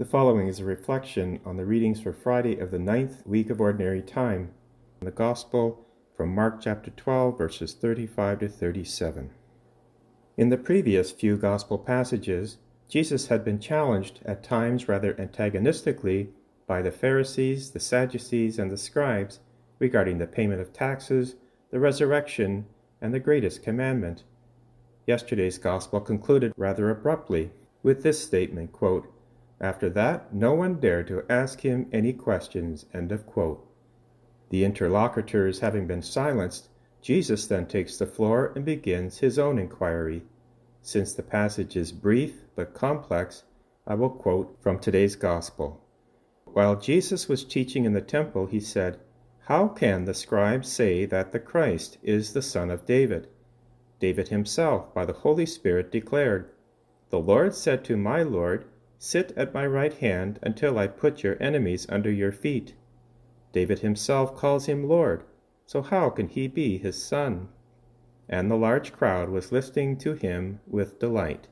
The following is a reflection on the readings for Friday of the ninth week of Ordinary Time, the Gospel from Mark chapter 12, verses 35 to 37. In the previous few Gospel passages, Jesus had been challenged at times rather antagonistically by the Pharisees, the Sadducees, and the scribes regarding the payment of taxes, the resurrection, and the greatest commandment. Yesterday's Gospel concluded rather abruptly with this statement quote, after that, no one dared to ask him any questions. End of quote. The interlocutors having been silenced, Jesus then takes the floor and begins his own inquiry. Since the passage is brief but complex, I will quote from today's Gospel. While Jesus was teaching in the temple, he said, How can the scribes say that the Christ is the Son of David? David himself, by the Holy Spirit, declared, The Lord said to my Lord, Sit at my right hand until I put your enemies under your feet. David himself calls him Lord, so how can he be his son? And the large crowd was listening to him with delight.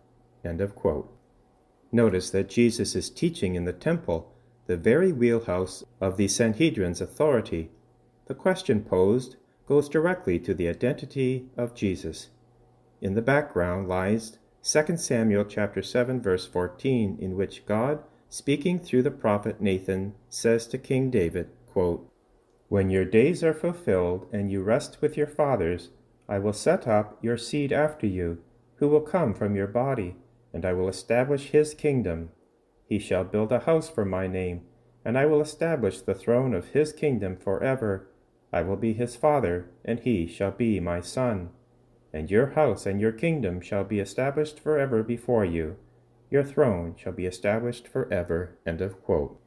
Notice that Jesus is teaching in the temple, the very wheelhouse of the Sanhedrin's authority. The question posed goes directly to the identity of Jesus. In the background lies 2 Samuel chapter 7 verse 14 in which God speaking through the prophet Nathan says to King David, quote, When your days are fulfilled and you rest with your fathers, I will set up your seed after you, who will come from your body, and I will establish his kingdom. He shall build a house for my name, and I will establish the throne of his kingdom forever. I will be his father, and he shall be my son and your house and your kingdom shall be established forever before you. Your throne shall be established forever. End of quote.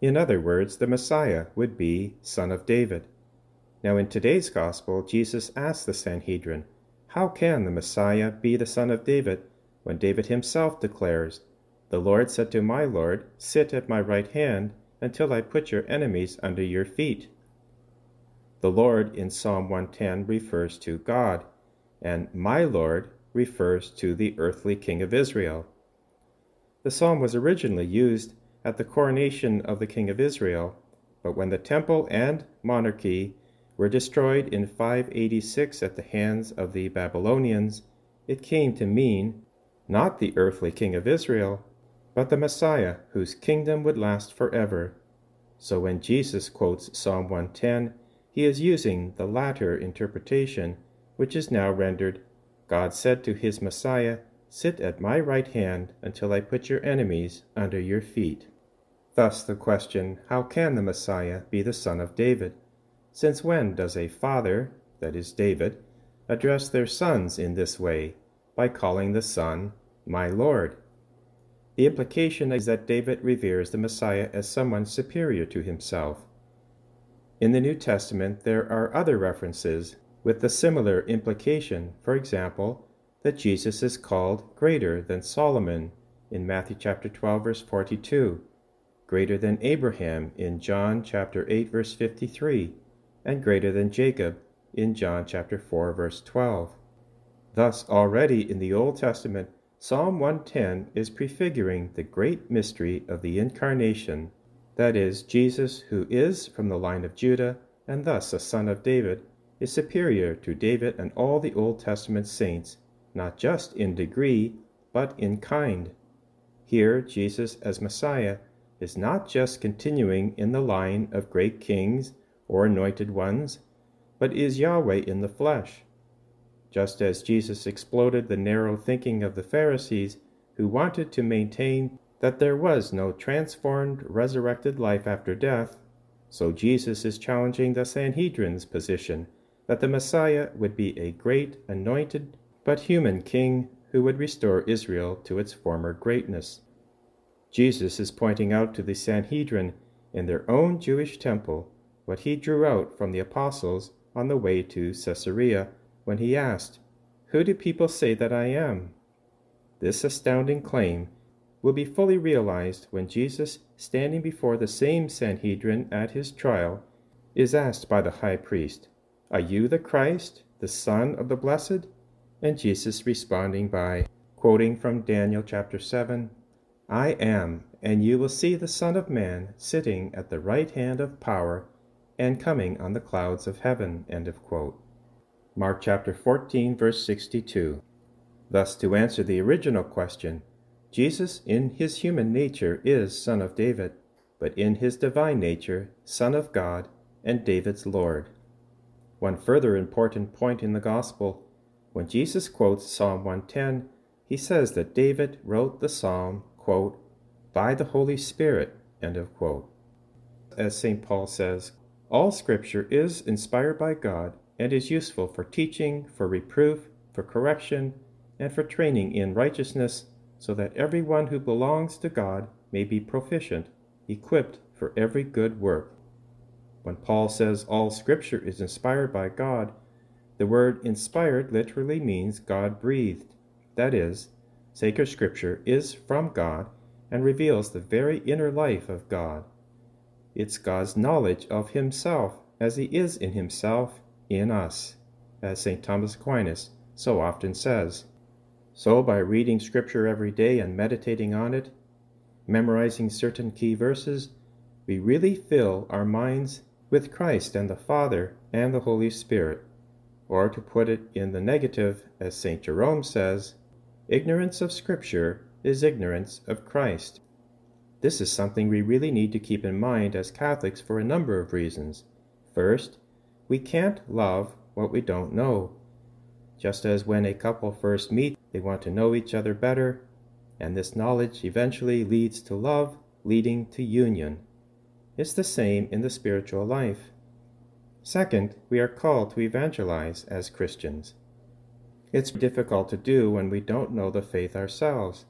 In other words, the Messiah would be Son of David. Now, in today's Gospel, Jesus asked the Sanhedrin, How can the Messiah be the Son of David when David himself declares, The Lord said to my Lord, Sit at my right hand until I put your enemies under your feet? The Lord in Psalm 110 refers to God and my Lord refers to the earthly king of Israel. The psalm was originally used at the coronation of the king of Israel, but when the temple and monarchy were destroyed in 586 at the hands of the Babylonians, it came to mean not the earthly king of Israel, but the Messiah whose kingdom would last forever. So when Jesus quotes Psalm 110, he is using the latter interpretation which is now rendered, God said to his Messiah, Sit at my right hand until I put your enemies under your feet. Thus the question, How can the Messiah be the son of David? Since when does a father, that is David, address their sons in this way, by calling the son, My Lord? The implication is that David reveres the Messiah as someone superior to himself. In the New Testament, there are other references with the similar implication, for example, that Jesus is called greater than Solomon in Matthew chapter 12 verse 42, greater than Abraham in John chapter 8 verse 53, and greater than Jacob in John chapter 4 verse 12. Thus already in the Old Testament, Psalm 110 is prefiguring the great mystery of the incarnation, that is Jesus who is from the line of Judah and thus a son of David is superior to David and all the Old Testament saints, not just in degree, but in kind. Here, Jesus as Messiah is not just continuing in the line of great kings or anointed ones, but is Yahweh in the flesh. Just as Jesus exploded the narrow thinking of the Pharisees, who wanted to maintain that there was no transformed, resurrected life after death, so Jesus is challenging the Sanhedrin's position that the Messiah would be a great, anointed, but human king who would restore Israel to its former greatness. Jesus is pointing out to the Sanhedrin in their own Jewish temple what he drew out from the apostles on the way to Caesarea when he asked, Who do people say that I am? This astounding claim will be fully realized when Jesus, standing before the same Sanhedrin at his trial, is asked by the high priest, are you the Christ, the Son of the Blessed? And Jesus responding by quoting from Daniel chapter 7 I am and you will see the Son of Man sitting at the right hand of power and coming on the clouds of heaven. End of quote. Mark chapter 14, verse 62. Thus, to answer the original question, Jesus in his human nature is Son of David, but in his divine nature, Son of God and David's Lord. One further important point in the Gospel when Jesus quotes Psalm 110, he says that David wrote the psalm, quote, by the Holy Spirit, end of quote. As St. Paul says, all Scripture is inspired by God and is useful for teaching, for reproof, for correction, and for training in righteousness, so that everyone who belongs to God may be proficient, equipped for every good work. When Paul says all Scripture is inspired by God, the word inspired literally means God breathed. That is, sacred Scripture is from God and reveals the very inner life of God. It's God's knowledge of Himself as He is in Himself in us, as St. Thomas Aquinas so often says. So, by reading Scripture every day and meditating on it, memorizing certain key verses, we really fill our minds with Christ and the Father and the Holy Spirit. Or to put it in the negative, as St. Jerome says, ignorance of Scripture is ignorance of Christ. This is something we really need to keep in mind as Catholics for a number of reasons. First, we can't love what we don't know. Just as when a couple first meet, they want to know each other better, and this knowledge eventually leads to love, leading to union. It's the same in the spiritual life. Second, we are called to evangelize as Christians. It's difficult to do when we don't know the faith ourselves.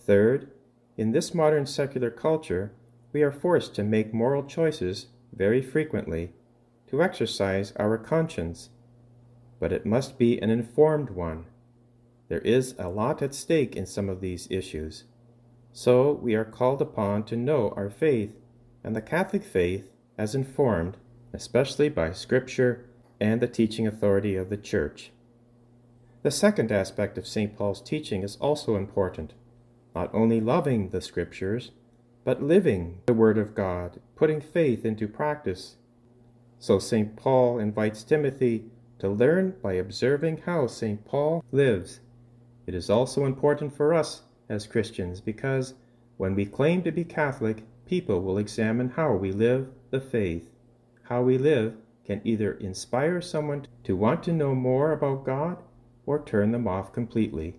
Third, in this modern secular culture, we are forced to make moral choices very frequently to exercise our conscience, but it must be an informed one. There is a lot at stake in some of these issues. So we are called upon to know our faith and the Catholic faith as informed especially by Scripture and the teaching authority of the Church. The second aspect of St. Paul's teaching is also important not only loving the Scriptures, but living the Word of God, putting faith into practice. So St. Paul invites Timothy to learn by observing how St. Paul lives. It is also important for us as Christians because when we claim to be Catholic, people will examine how we live the faith how we live can either inspire someone to want to know more about God or turn them off completely.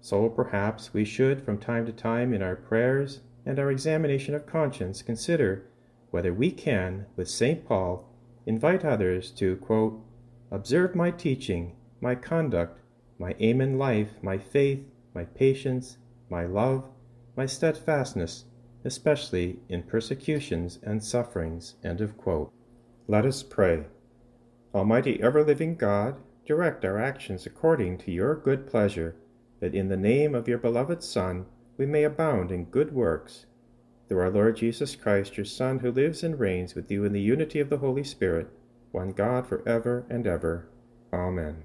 So perhaps we should, from time to time, in our prayers and our examination of conscience, consider whether we can, with St. Paul, invite others to, quote, observe my teaching, my conduct, my aim in life, my faith, my patience, my love, my steadfastness, especially in persecutions and sufferings. Let us pray. Almighty ever living God, direct our actions according to your good pleasure, that in the name of your beloved Son we may abound in good works. Through our Lord Jesus Christ, your Son, who lives and reigns with you in the unity of the Holy Spirit, one God for ever and ever. Amen.